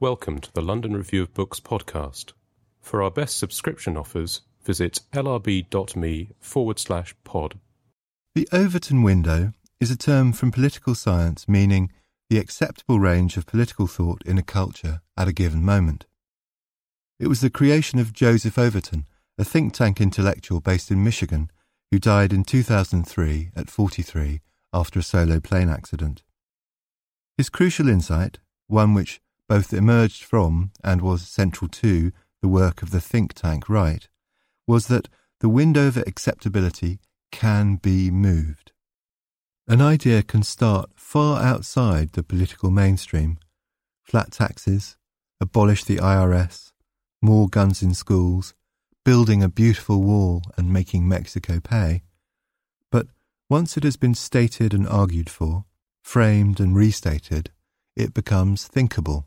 Welcome to the London Review of Books podcast. For our best subscription offers, visit lrb.me forward slash pod. The Overton window is a term from political science meaning the acceptable range of political thought in a culture at a given moment. It was the creation of Joseph Overton, a think tank intellectual based in Michigan, who died in 2003 at 43 after a solo plane accident. His crucial insight, one which both emerged from and was central to the work of the think tank Right, was that the window of acceptability can be moved. An idea can start far outside the political mainstream. Flat taxes, abolish the IRS, more guns in schools, building a beautiful wall and making Mexico pay. But once it has been stated and argued for, framed and restated, it becomes thinkable.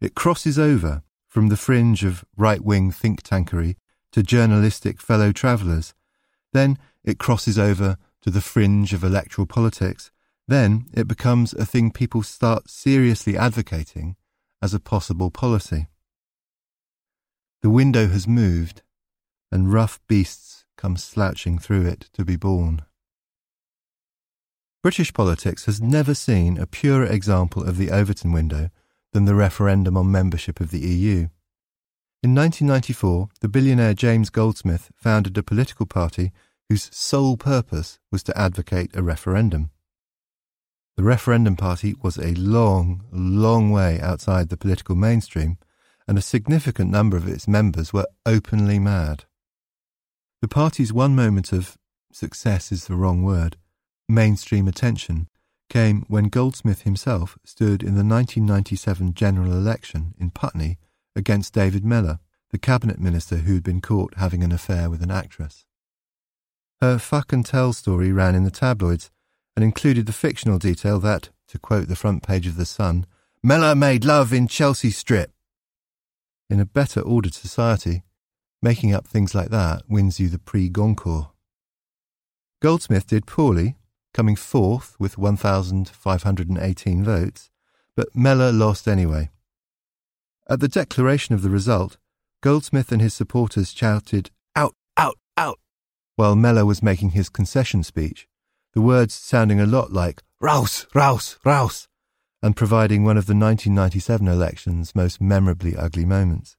It crosses over from the fringe of right wing think tankery to journalistic fellow travellers. Then it crosses over to the fringe of electoral politics, then it becomes a thing people start seriously advocating as a possible policy. The window has moved, and rough beasts come slouching through it to be born. British politics has never seen a purer example of the Overton window than the referendum on membership of the EU. In 1994, the billionaire James Goldsmith founded a political party whose sole purpose was to advocate a referendum. The referendum party was a long, long way outside the political mainstream, and a significant number of its members were openly mad. The party's one moment of success is the wrong word mainstream attention came when Goldsmith himself stood in the 1997 general election in Putney against David Mellor, the cabinet minister who had been caught having an affair with an actress. Her fuck and tell story ran in the tabloids and included the fictional detail that, to quote the front page of The Sun, Mellor made love in Chelsea Strip. In a better ordered society, making up things like that wins you the Prix Goncourt. Goldsmith did poorly, coming fourth with 1,518 votes, but Mellor lost anyway. At the declaration of the result, Goldsmith and his supporters shouted, Out, out, out, while Mellor was making his concession speech, the words sounding a lot like Raus, Raus, Raus, and providing one of the 1997 election's most memorably ugly moments.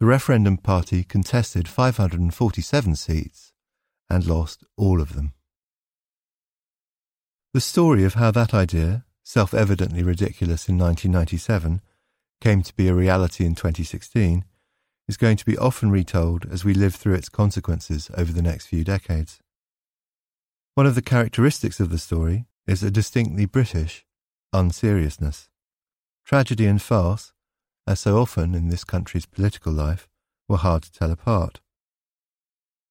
The referendum party contested 547 seats and lost all of them. The story of how that idea, self evidently ridiculous in 1997, came to be a reality in 2016 is going to be often retold as we live through its consequences over the next few decades. One of the characteristics of the story is a distinctly British unseriousness. Tragedy and farce, as so often in this country's political life, were hard to tell apart.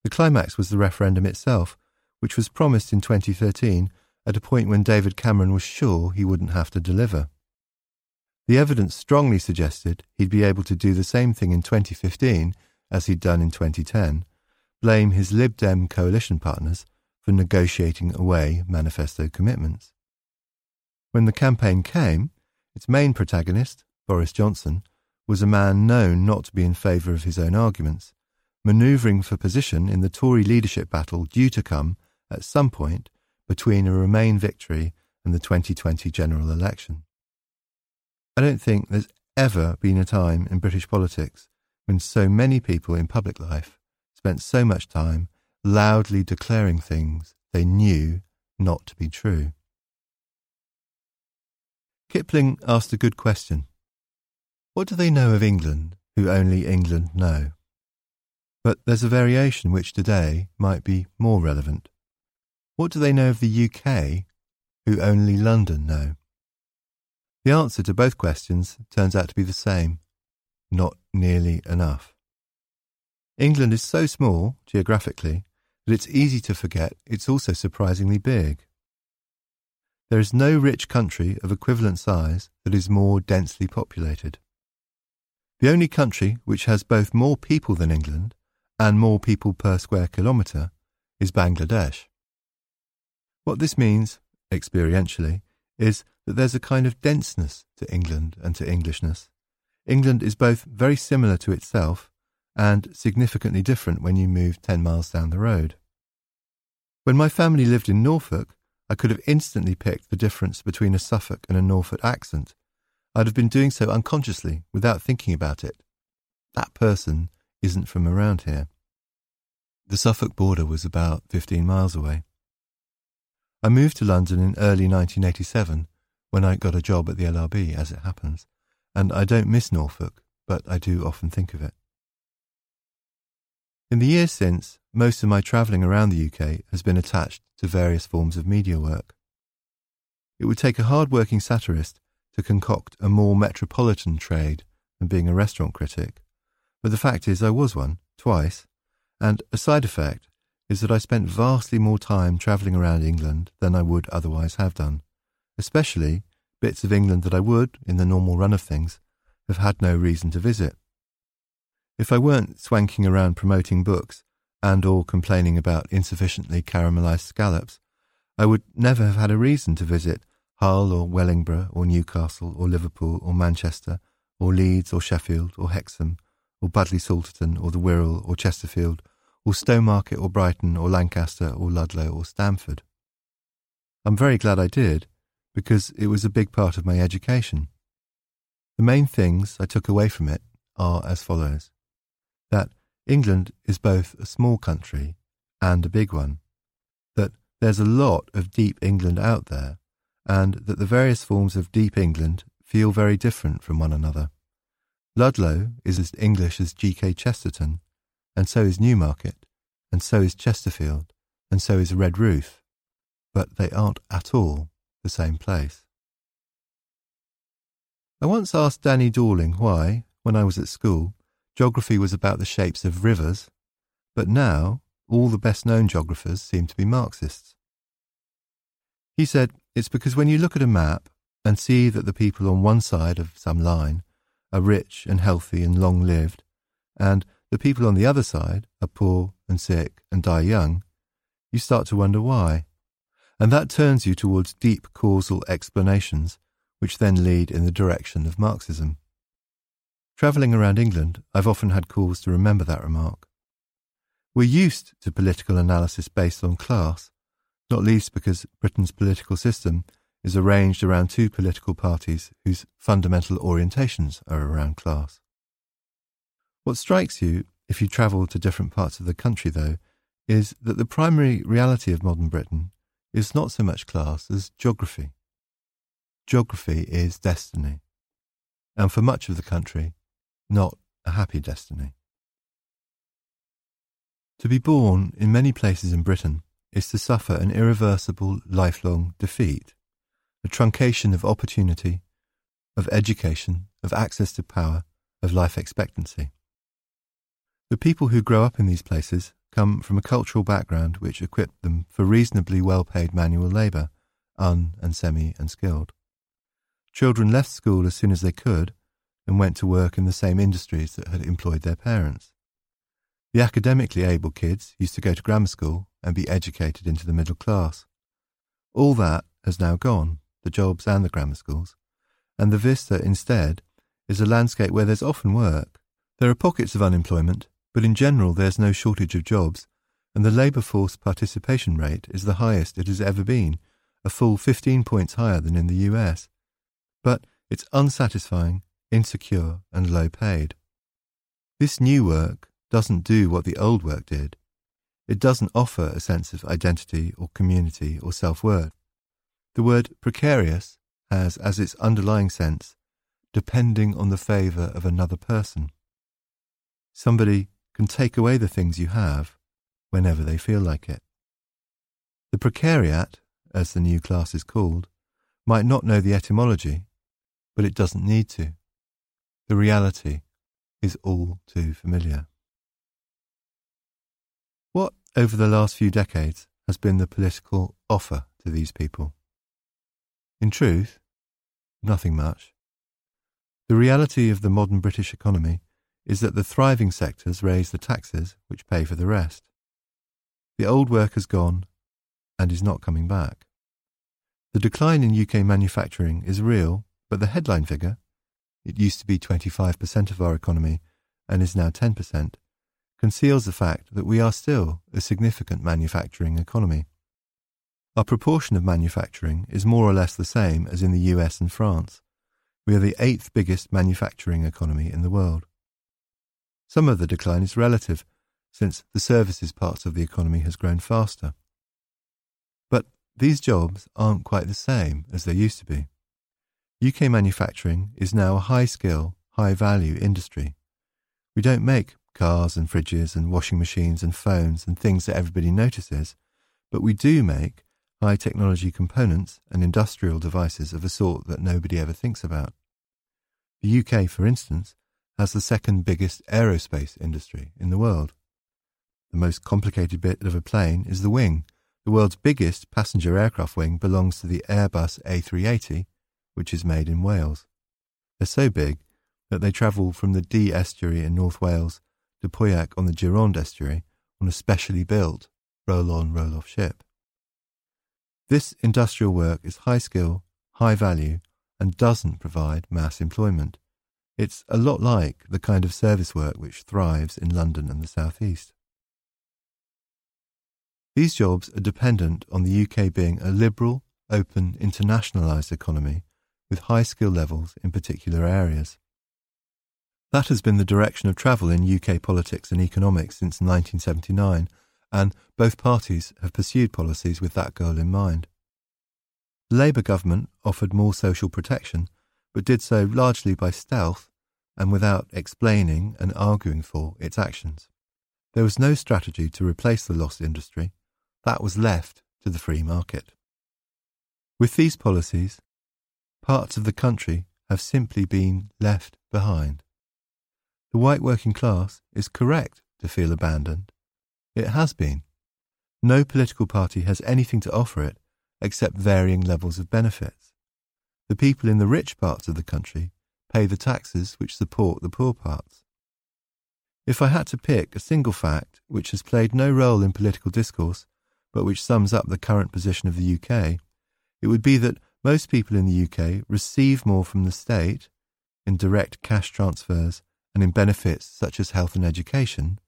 The climax was the referendum itself, which was promised in 2013 at a point when David Cameron was sure he wouldn't have to deliver. The evidence strongly suggested he'd be able to do the same thing in 2015 as he'd done in 2010, blame his Lib Dem coalition partners for negotiating away manifesto commitments. When the campaign came, its main protagonist, Boris Johnson, was a man known not to be in favour of his own arguments, manoeuvring for position in the Tory leadership battle due to come at some point between a Remain victory and the 2020 general election. I don't think there's ever been a time in British politics when so many people in public life spent so much time loudly declaring things they knew not to be true. Kipling asked a good question. What do they know of England who only England know? But there's a variation which today might be more relevant. What do they know of the UK who only London know? The answer to both questions turns out to be the same not nearly enough. England is so small, geographically, that it's easy to forget it's also surprisingly big. There is no rich country of equivalent size that is more densely populated. The only country which has both more people than England and more people per square kilometre is Bangladesh. What this means, experientially, is that there's a kind of denseness to England and to Englishness. England is both very similar to itself and significantly different when you move 10 miles down the road. When my family lived in Norfolk, I could have instantly picked the difference between a Suffolk and a Norfolk accent I'd have been doing so unconsciously, without thinking about it. That person isn't from around here. The Suffolk border was about 15 miles away. I moved to London in early 1987 when I got a job at the LRB, as it happens, and I don't miss Norfolk, but I do often think of it. In the years since, most of my travelling around the UK has been attached to various forms of media work. It would take a hard working satirist to concoct a more metropolitan trade than being a restaurant critic. But the fact is, I was one, twice, and a side effect is that I spent vastly more time travelling around England than I would otherwise have done, especially bits of England that I would, in the normal run of things, have had no reason to visit. If I weren't swanking around promoting books and or complaining about insufficiently caramelized scallops, I would never have had a reason to visit Hull or Wellingborough or Newcastle or Liverpool or Manchester or Leeds or Sheffield or Hexham or Budleigh Salterton or the Wirral or Chesterfield or Stowmarket or Brighton or Lancaster or Ludlow or Stamford. I'm very glad I did, because it was a big part of my education. The main things I took away from it are as follows that England is both a small country and a big one, that there's a lot of deep England out there, and that the various forms of deep England feel very different from one another. Ludlow is as English as G.K. Chesterton, and so is Newmarket, and so is Chesterfield, and so is Redruth, but they aren't at all the same place. I once asked Danny Dorling why, when I was at school, geography was about the shapes of rivers, but now all the best known geographers seem to be Marxists. He said it's because when you look at a map and see that the people on one side of some line are rich and healthy and long lived, and the people on the other side are poor and sick and die young, you start to wonder why. And that turns you towards deep causal explanations, which then lead in the direction of Marxism. Travelling around England, I've often had cause to remember that remark. We're used to political analysis based on class, not least because Britain's political system is arranged around two political parties whose fundamental orientations are around class. What strikes you, if you travel to different parts of the country, though, is that the primary reality of modern Britain is not so much class as geography. Geography is destiny, and for much of the country, not a happy destiny. To be born in many places in Britain is to suffer an irreversible lifelong defeat, a truncation of opportunity, of education, of access to power, of life expectancy. The people who grow up in these places come from a cultural background which equipped them for reasonably well paid manual labour, un and semi unskilled. Children left school as soon as they could and went to work in the same industries that had employed their parents. The academically able kids used to go to grammar school and be educated into the middle class. All that has now gone, the jobs and the grammar schools, and the vista instead is a landscape where there's often work. There are pockets of unemployment, but in general, there's no shortage of jobs, and the labour force participation rate is the highest it has ever been, a full 15 points higher than in the US. But it's unsatisfying, insecure, and low paid. This new work doesn't do what the old work did. It doesn't offer a sense of identity or community or self worth. The word precarious has as its underlying sense depending on the favour of another person. Somebody can take away the things you have whenever they feel like it. The precariat, as the new class is called, might not know the etymology, but it doesn't need to. The reality is all too familiar. What, over the last few decades, has been the political offer to these people? In truth, nothing much. The reality of the modern British economy is that the thriving sectors raise the taxes which pay for the rest. The old work has gone and is not coming back. The decline in UK manufacturing is real, but the headline figure, it used to be 25% of our economy and is now 10%, conceals the fact that we are still a significant manufacturing economy. Our proportion of manufacturing is more or less the same as in the US and France. We are the eighth biggest manufacturing economy in the world. Some of the decline is relative, since the services parts of the economy has grown faster. But these jobs aren't quite the same as they used to be. UK manufacturing is now a high skill, high value industry. We don't make cars and fridges and washing machines and phones and things that everybody notices, but we do make high technology components and industrial devices of a sort that nobody ever thinks about. The UK, for instance, has the second biggest aerospace industry in the world. The most complicated bit of a plane is the wing. The world's biggest passenger aircraft wing belongs to the Airbus A380, which is made in Wales. They're so big that they travel from the Dee estuary in North Wales to Pauillac on the Gironde estuary on a specially built roll on roll off ship. This industrial work is high skill, high value, and doesn't provide mass employment. It's a lot like the kind of service work which thrives in London and the South East. These jobs are dependent on the UK being a liberal, open, internationalised economy with high skill levels in particular areas. That has been the direction of travel in UK politics and economics since 1979, and both parties have pursued policies with that goal in mind. The Labour government offered more social protection, but did so largely by stealth and without explaining and arguing for its actions. There was no strategy to replace the lost industry. That was left to the free market. With these policies, parts of the country have simply been left behind. The white working class is correct to feel abandoned it has been. No political party has anything to offer it except varying levels of benefits. The people in the rich parts of the country pay the taxes which support the poor parts. If I had to pick a single fact which has played no role in political discourse, but which sums up the current position of the UK, it would be that most people in the UK receive more from the state in direct cash transfers and in benefits such as health and education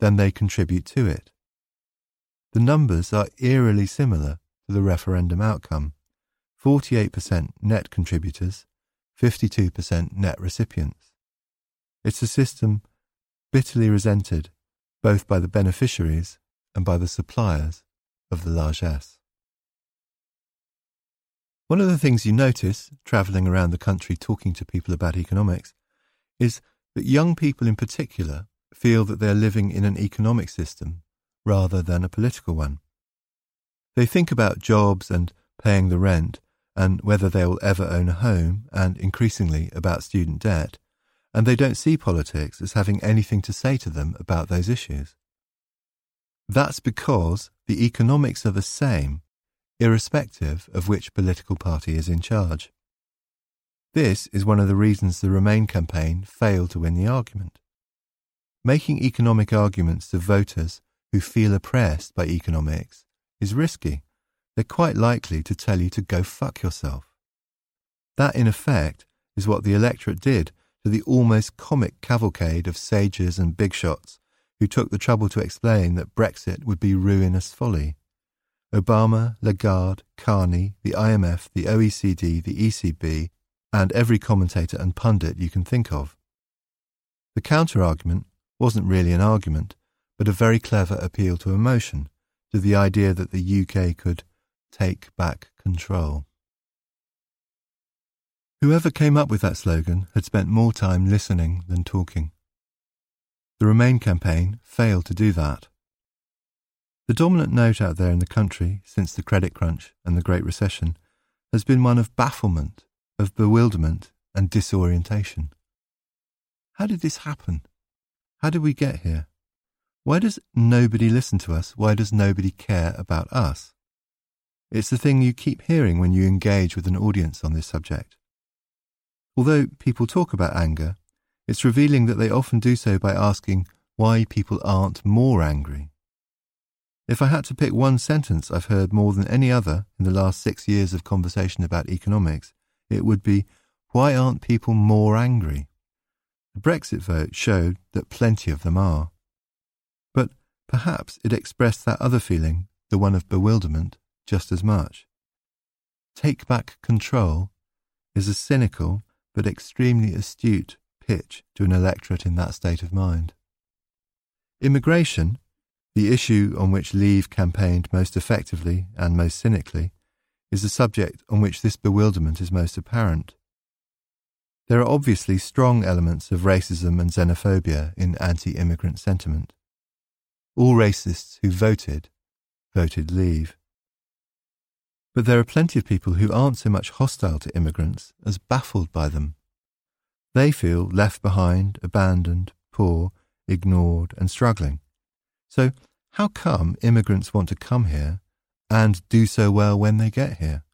than they contribute to it. The numbers are eerily similar to the referendum outcome 48% net contributors, 52% net recipients. It's a system bitterly resented both by the beneficiaries and by the suppliers of the largesse. One of the things you notice travelling around the country talking to people about economics is that young people in particular feel that they're living in an economic system rather than a political one. They think about jobs and paying the rent and whether they will ever own a home and increasingly about student debt, and they don't see politics as having anything to say to them about those issues. That's because the economics are the same, irrespective of which political party is in charge. This is one of the reasons the Remain campaign failed to win the argument. Making economic arguments to voters who feel oppressed by economics is risky. They're quite likely to tell you to go fuck yourself. That, in effect, is what the electorate did to the almost comic cavalcade of sages and big shots who took the trouble to explain that Brexit would be ruinous folly. Obama, Lagarde, Carney, the IMF, the OECD, the ECB, and every commentator and pundit you can think of. The counter argument wasn't really an argument, but a very clever appeal to emotion, to the idea that the UK could take back control. Whoever came up with that slogan had spent more time listening than talking. The Remain campaign failed to do that. The dominant note out there in the country since the credit crunch and the Great Recession has been one of bafflement, of bewilderment, and disorientation. How did this happen? How did we get here? Why does nobody listen to us? Why does nobody care about us? It's the thing you keep hearing when you engage with an audience on this subject. Although people talk about anger, it's revealing that they often do so by asking why people aren't more angry. If I had to pick one sentence I've heard more than any other in the last six years of conversation about economics, it would be, why aren't people more angry? The Brexit vote showed that plenty of them are. But perhaps it expressed that other feeling, the one of bewilderment, just as much. Take back control is a cynical but extremely astute pitch to an electorate in that state of mind. Immigration, the issue on which Leave campaigned most effectively and most cynically, is the subject on which this bewilderment is most apparent. There are obviously strong elements of racism and xenophobia in anti immigrant sentiment. All racists who voted, voted Leave. But there are plenty of people who aren't so much hostile to immigrants as baffled by them. They feel left behind, abandoned, poor, ignored, and struggling. So, how come immigrants want to come here and do so well when they get here?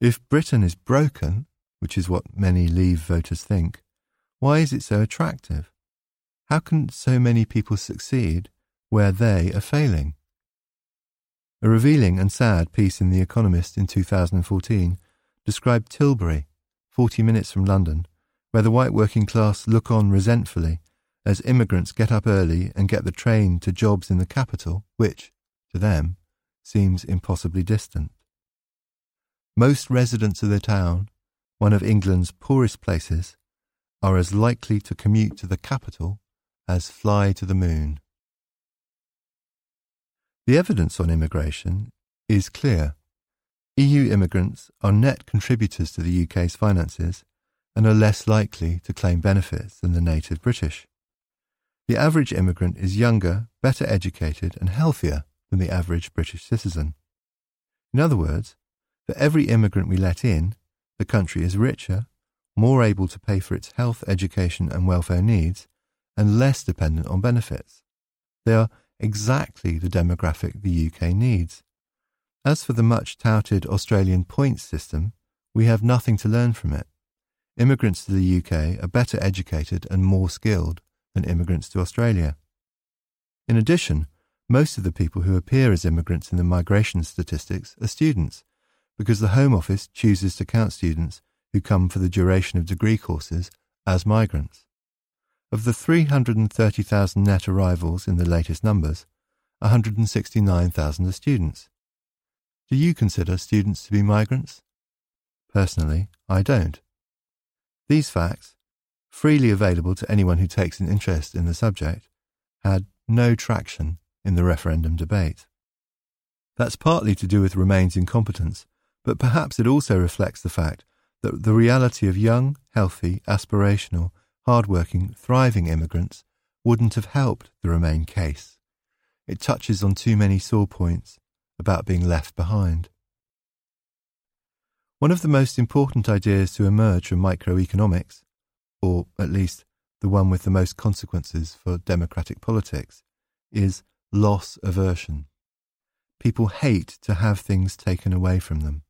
If Britain is broken, which is what many Leave voters think, why is it so attractive? How can so many people succeed where they are failing? A revealing and sad piece in The Economist in 2014 described Tilbury, 40 minutes from London, where the white working class look on resentfully as immigrants get up early and get the train to jobs in the capital, which, to them, seems impossibly distant. Most residents of the town one of England's poorest places, are as likely to commute to the capital as fly to the moon. The evidence on immigration is clear. EU immigrants are net contributors to the UK's finances and are less likely to claim benefits than the native British. The average immigrant is younger, better educated, and healthier than the average British citizen. In other words, for every immigrant we let in, the country is richer, more able to pay for its health, education, and welfare needs, and less dependent on benefits. They are exactly the demographic the UK needs. As for the much touted Australian points system, we have nothing to learn from it. Immigrants to the UK are better educated and more skilled than immigrants to Australia. In addition, most of the people who appear as immigrants in the migration statistics are students, because the Home Office chooses to count students who come for the duration of degree courses as migrants. Of the 330,000 net arrivals in the latest numbers, 169,000 are students. Do you consider students to be migrants? Personally, I don't. These facts, freely available to anyone who takes an interest in the subject, had no traction in the referendum debate. That's partly to do with Remain's incompetence but perhaps it also reflects the fact that the reality of young, healthy, aspirational, hard-working, thriving immigrants wouldn't have helped the Remain case. It touches on too many sore points about being left behind. One of the most important ideas to emerge from microeconomics, or at least the one with the most consequences for democratic politics, is loss aversion. People hate to have things taken away from them.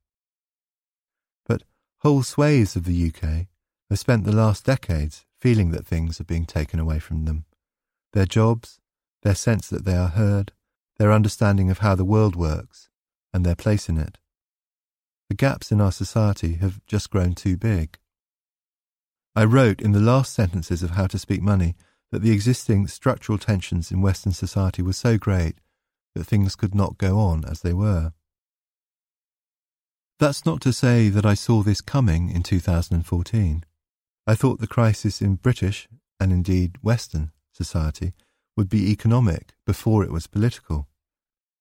But whole swathes of the UK have spent the last decades feeling that things are being taken away from them. Their jobs, their sense that they are heard, their understanding of how the world works, and their place in it. The gaps in our society have just grown too big. I wrote in the last sentences of How to Speak Money that the existing structural tensions in Western society were so great that things could not go on as they were. That's not to say that I saw this coming in 2014. I thought the crisis in British, and indeed Western, society would be economic before it was political.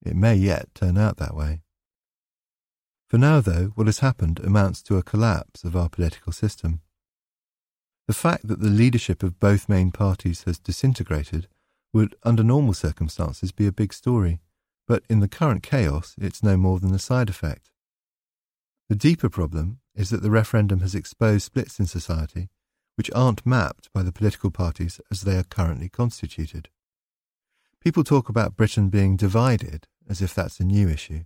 It may yet turn out that way. For now, though, what has happened amounts to a collapse of our political system. The fact that the leadership of both main parties has disintegrated would, under normal circumstances, be a big story, but in the current chaos, it's no more than a side effect. The deeper problem, is that the referendum has exposed splits in society which aren't mapped by the political parties as they are currently constituted. People talk about Britain being divided as if that's a new issue,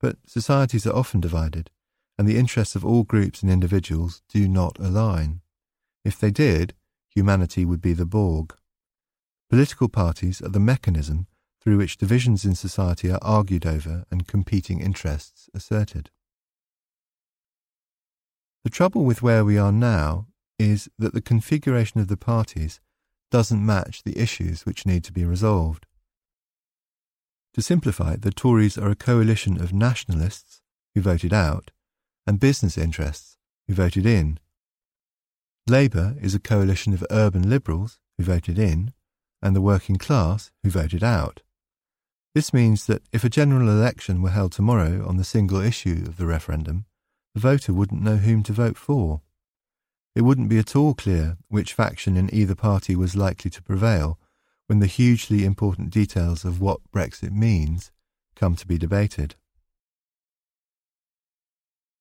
but societies are often divided, and the interests of all groups and individuals do not align. If they did, humanity would be the Borg. Political parties are the mechanism through which divisions in society are argued over and competing interests asserted. The trouble with where we are now is that the configuration of the parties doesn't match the issues which need to be resolved. To simplify, the Tories are a coalition of nationalists who voted out and business interests who voted in. Labour is a coalition of urban liberals who voted in and the working class who voted out. This means that if a general election were held tomorrow on the single issue of the referendum, the voter wouldn't know whom to vote for. It wouldn't be at all clear which faction in either party was likely to prevail when the hugely important details of what Brexit means come to be debated.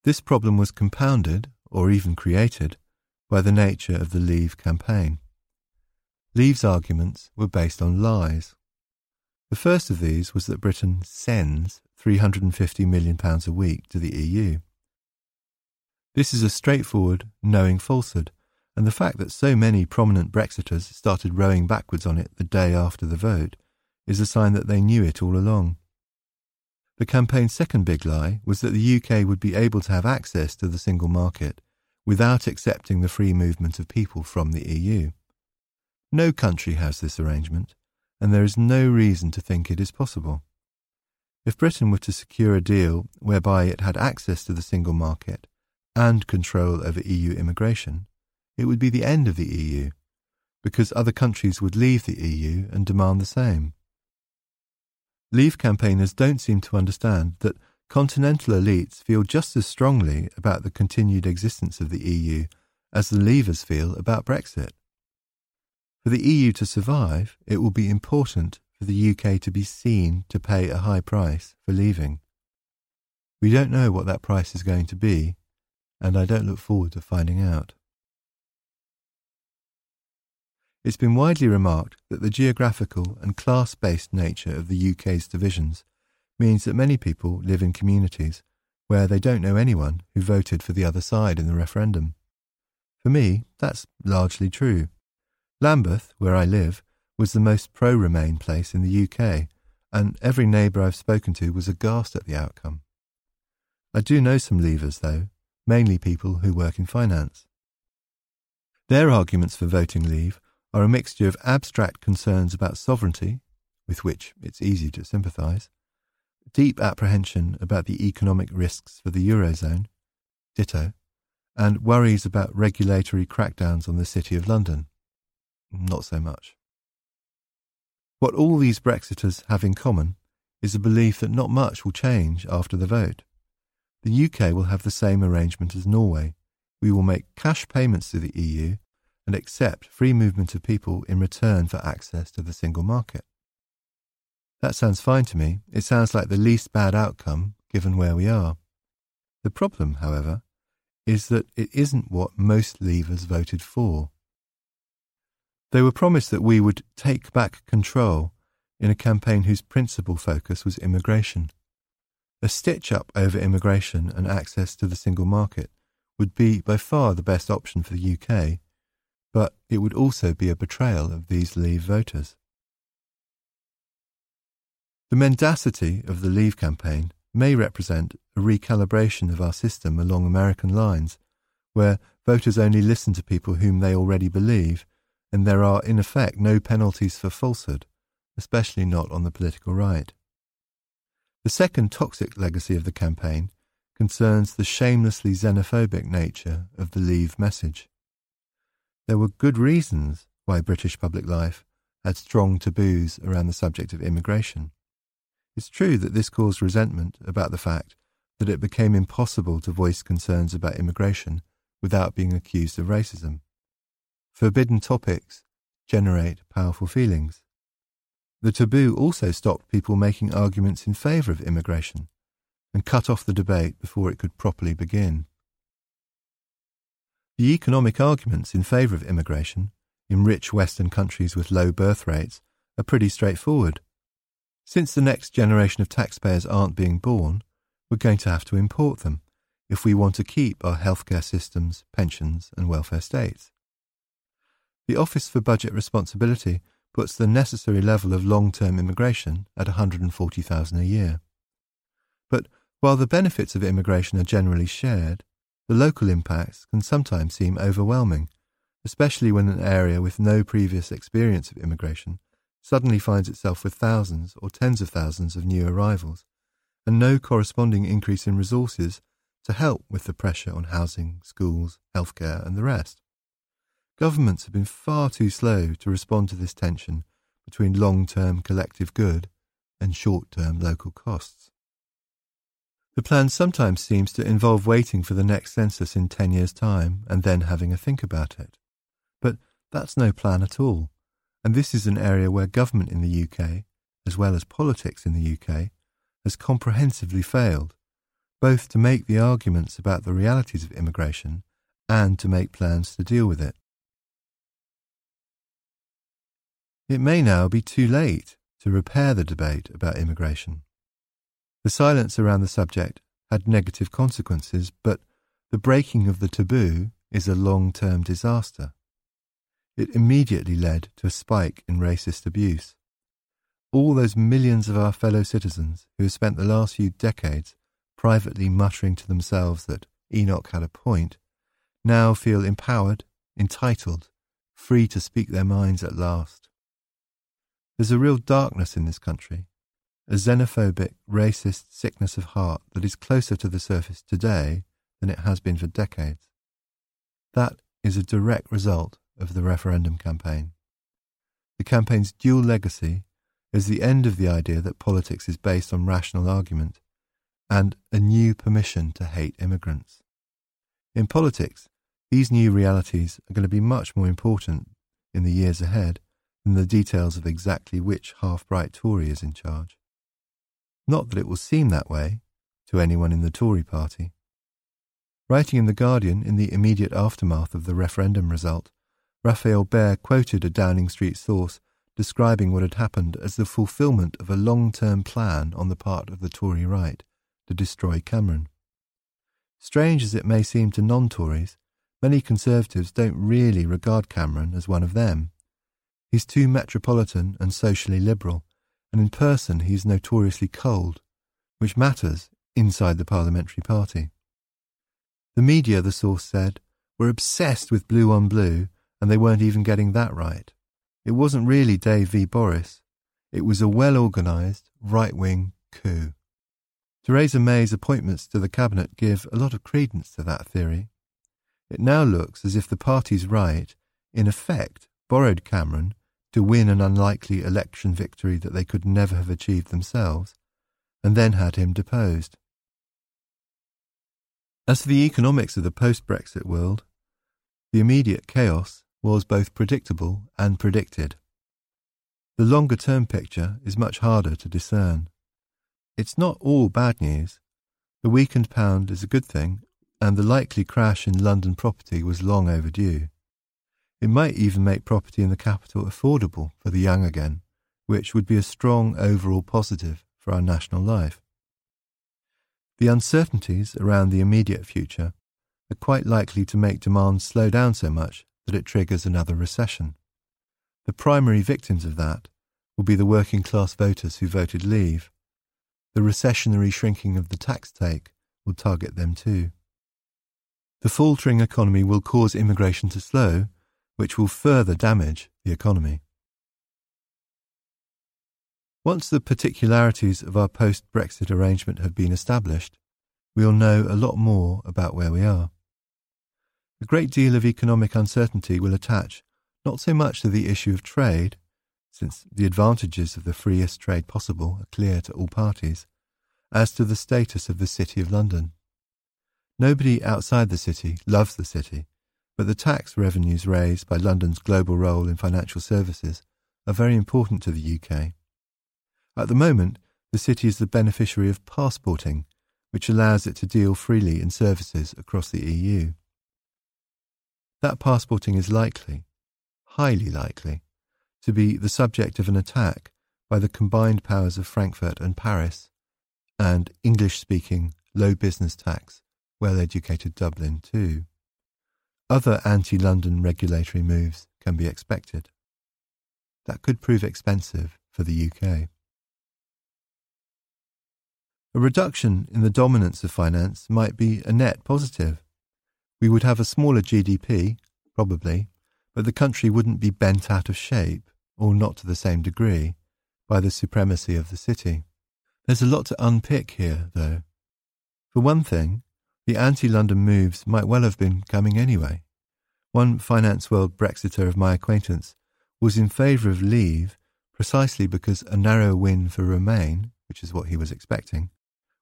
This problem was compounded, or even created, by the nature of the Leave campaign. Leave's arguments were based on lies. The first of these was that Britain sends £350 million a week to the EU. This is a straightforward, knowing falsehood, and the fact that so many prominent Brexiters started rowing backwards on it the day after the vote is a sign that they knew it all along. The campaign's second big lie was that the UK would be able to have access to the single market without accepting the free movement of people from the EU. No country has this arrangement, and there is no reason to think it is possible. If Britain were to secure a deal whereby it had access to the single market and control over EU immigration, it would be the end of the EU, because other countries would leave the EU and demand the same. Leave campaigners don't seem to understand that continental elites feel just as strongly about the continued existence of the EU as the Leavers feel about Brexit. For the EU to survive, it will be important for the UK to be seen to pay a high price for leaving. We don't know what that price is going to be, and I don't look forward to finding out. It's been widely remarked that the geographical and class based nature of the UK's divisions means that many people live in communities where they don't know anyone who voted for the other side in the referendum. For me, that's largely true. Lambeth, where I live, was the most pro Remain place in the UK, and every neighbour I've spoken to was aghast at the outcome. I do know some leavers, though, mainly people who work in finance. Their arguments for voting leave are a mixture of abstract concerns about sovereignty, with which it's easy to sympathise, deep apprehension about the economic risks for the Eurozone, ditto, and worries about regulatory crackdowns on the City of London, not so much. What all these Brexiters have in common is a belief that not much will change after the vote. The UK will have the same arrangement as Norway. We will make cash payments to the EU and accept free movement of people in return for access to the single market. That sounds fine to me. It sounds like the least bad outcome given where we are. The problem, however, is that it isn't what most leavers voted for. They were promised that we would take back control in a campaign whose principal focus was immigration. A stitch up over immigration and access to the single market would be by far the best option for the UK, but it would also be a betrayal of these Leave voters. The mendacity of the Leave campaign may represent a recalibration of our system along American lines, where voters only listen to people whom they already believe, and there are in effect no penalties for falsehood, especially not on the political right. The second toxic legacy of the campaign concerns the shamelessly xenophobic nature of the Leave message. There were good reasons why British public life had strong taboos around the subject of immigration. It's true that this caused resentment about the fact that it became impossible to voice concerns about immigration without being accused of racism. Forbidden topics generate powerful feelings. The taboo also stopped people making arguments in favour of immigration and cut off the debate before it could properly begin. The economic arguments in favour of immigration in rich Western countries with low birth rates are pretty straightforward. Since the next generation of taxpayers aren't being born, we're going to have to import them if we want to keep our healthcare systems, pensions, and welfare states. The Office for Budget Responsibility puts the necessary level of long term immigration at 140,000 a year. But while the benefits of immigration are generally shared, the local impacts can sometimes seem overwhelming, especially when an area with no previous experience of immigration suddenly finds itself with thousands or tens of thousands of new arrivals, and no corresponding increase in resources to help with the pressure on housing, schools, healthcare, and the rest. Governments have been far too slow to respond to this tension between long term collective good and short term local costs. The plan sometimes seems to involve waiting for the next census in 10 years' time and then having a think about it. But that's no plan at all, and this is an area where government in the UK, as well as politics in the UK, has comprehensively failed, both to make the arguments about the realities of immigration and to make plans to deal with it. It may now be too late to repair the debate about immigration. The silence around the subject had negative consequences, but the breaking of the taboo is a long term disaster. It immediately led to a spike in racist abuse. All those millions of our fellow citizens who have spent the last few decades privately muttering to themselves that Enoch had a point now feel empowered, entitled, free to speak their minds at last. There's a real darkness in this country a xenophobic, racist sickness of heart that is closer to the surface today than it has been for decades. That is a direct result of the referendum campaign. The campaign's dual legacy is the end of the idea that politics is based on rational argument and a new permission to hate immigrants. In politics, these new realities are going to be much more important in the years ahead than the details of exactly which half bright Tory is in charge. Not that it will seem that way to anyone in the Tory party. Writing in The Guardian in the immediate aftermath of the referendum result, Rafael Behr quoted a Downing Street source describing what had happened as the fulfilment of a long term plan on the part of the Tory right to destroy Cameron. Strange as it may seem to non Tories, many Conservatives don't really regard Cameron as one of them. He's too metropolitan and socially liberal and in person he is notoriously cold, which matters inside the parliamentary party. The media, the source said, were obsessed with blue on blue, and they weren't even getting that right. It wasn't really Dave v. Boris. It was a well organised, right wing coup. Theresa May's appointments to the cabinet give a lot of credence to that theory. It now looks as if the party's right, in effect, borrowed Cameron to win an unlikely election victory that they could never have achieved themselves, and then had him deposed. As for the economics of the post Brexit world, the immediate chaos was both predictable and predicted. The longer term picture is much harder to discern. It's not all bad news. The weakened pound is a good thing, and the likely crash in London property was long overdue. It might even make property in the capital affordable for the young again, which would be a strong overall positive for our national life. The uncertainties around the immediate future are quite likely to make demand slow down so much that it triggers another recession. The primary victims of that will be the working class voters who voted leave. The recessionary shrinking of the tax take will target them too. The faltering economy will cause immigration to slow which will further damage the economy. Once the particularities of our post Brexit arrangement have been established, we'll know a lot more about where we are. A great deal of economic uncertainty will attach not so much to the issue of trade, since the advantages of the freest trade possible are clear to all parties, as to the status of the City of London. Nobody outside the city loves the city, but the tax revenues raised by London's global role in financial services are very important to the UK. At the moment, the city is the beneficiary of passporting, which allows it to deal freely in services across the EU. that passporting is likely, highly likely, to be the subject of an attack by the combined powers of Frankfurt and Paris, and English speaking, low business tax, well educated Dublin too. Other anti London regulatory moves can be expected. That could prove expensive for the UK. A reduction in the dominance of finance might be a net positive. We would have a smaller GDP, probably, but the country wouldn't be bent out of shape, or not to the same degree, by the supremacy of the city. There's a lot to unpick here, though. For one thing, the anti London moves might well have been coming anyway. One Finance World Brexiter of my acquaintance was in favour of leave precisely because a narrow win for Remain, which is what he was expecting,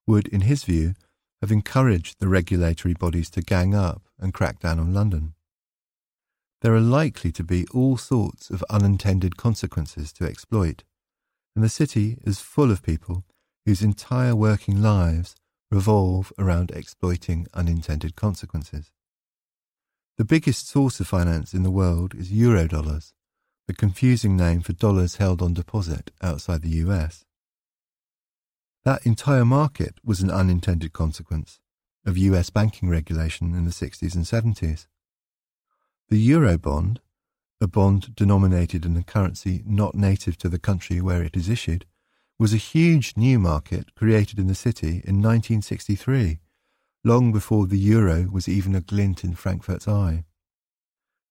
would, in his view, have encouraged the regulatory bodies to gang up and crack down on London. There are likely to be all sorts of unintended consequences to exploit, and the city is full of people whose entire working lives revolve around exploiting unintended consequences. The biggest source of finance in the world is eurodollars, the confusing name for dollars held on deposit outside the US. That entire market was an unintended consequence of US banking regulation in the 60s and 70s. The Eurobond, a bond denominated in a currency not native to the country where it is issued, was a huge new market created in the city in 1963, long before the euro was even a glint in Frankfurt's eye.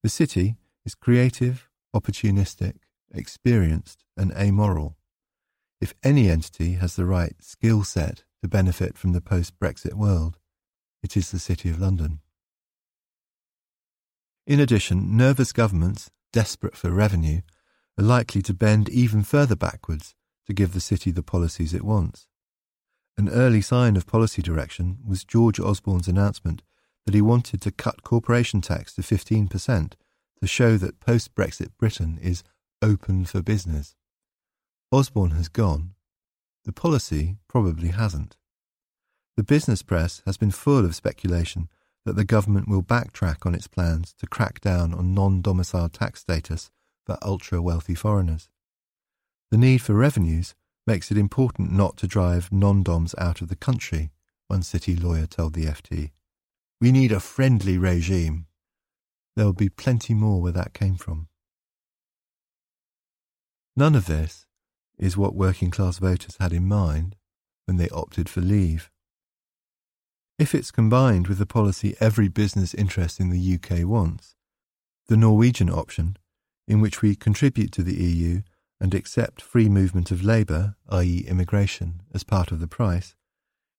The city is creative, opportunistic, experienced, and amoral. If any entity has the right skill set to benefit from the post Brexit world, it is the City of London. In addition, nervous governments, desperate for revenue, are likely to bend even further backwards to give the city the policies it wants. An early sign of policy direction was George Osborne's announcement that he wanted to cut corporation tax to 15% to show that post Brexit Britain is open for business. Osborne has gone. The policy probably hasn't. The business press has been full of speculation that the government will backtrack on its plans to crack down on non domiciled tax status for ultra wealthy foreigners. The need for revenues makes it important not to drive non DOMs out of the country, one city lawyer told the FT. We need a friendly regime. There will be plenty more where that came from. None of this is what working class voters had in mind when they opted for leave. If it's combined with the policy every business interest in the UK wants, the Norwegian option, in which we contribute to the EU and accept free movement of labour, i.e., immigration, as part of the price,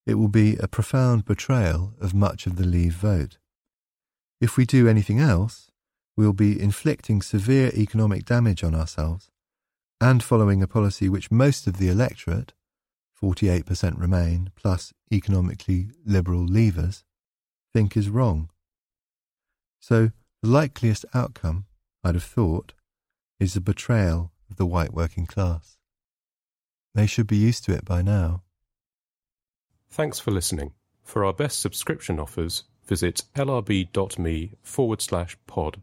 it will be a profound betrayal of much of the Leave vote. If we do anything else, we will be inflicting severe economic damage on ourselves and following a policy which most of the electorate, 48% Remain plus economically liberal leavers, think is wrong. So the likeliest outcome, I'd have thought, is a betrayal of the white working class. They should be used to it by now. Thanks for listening. For our best subscription offers, visit lrb.me forward slash pod.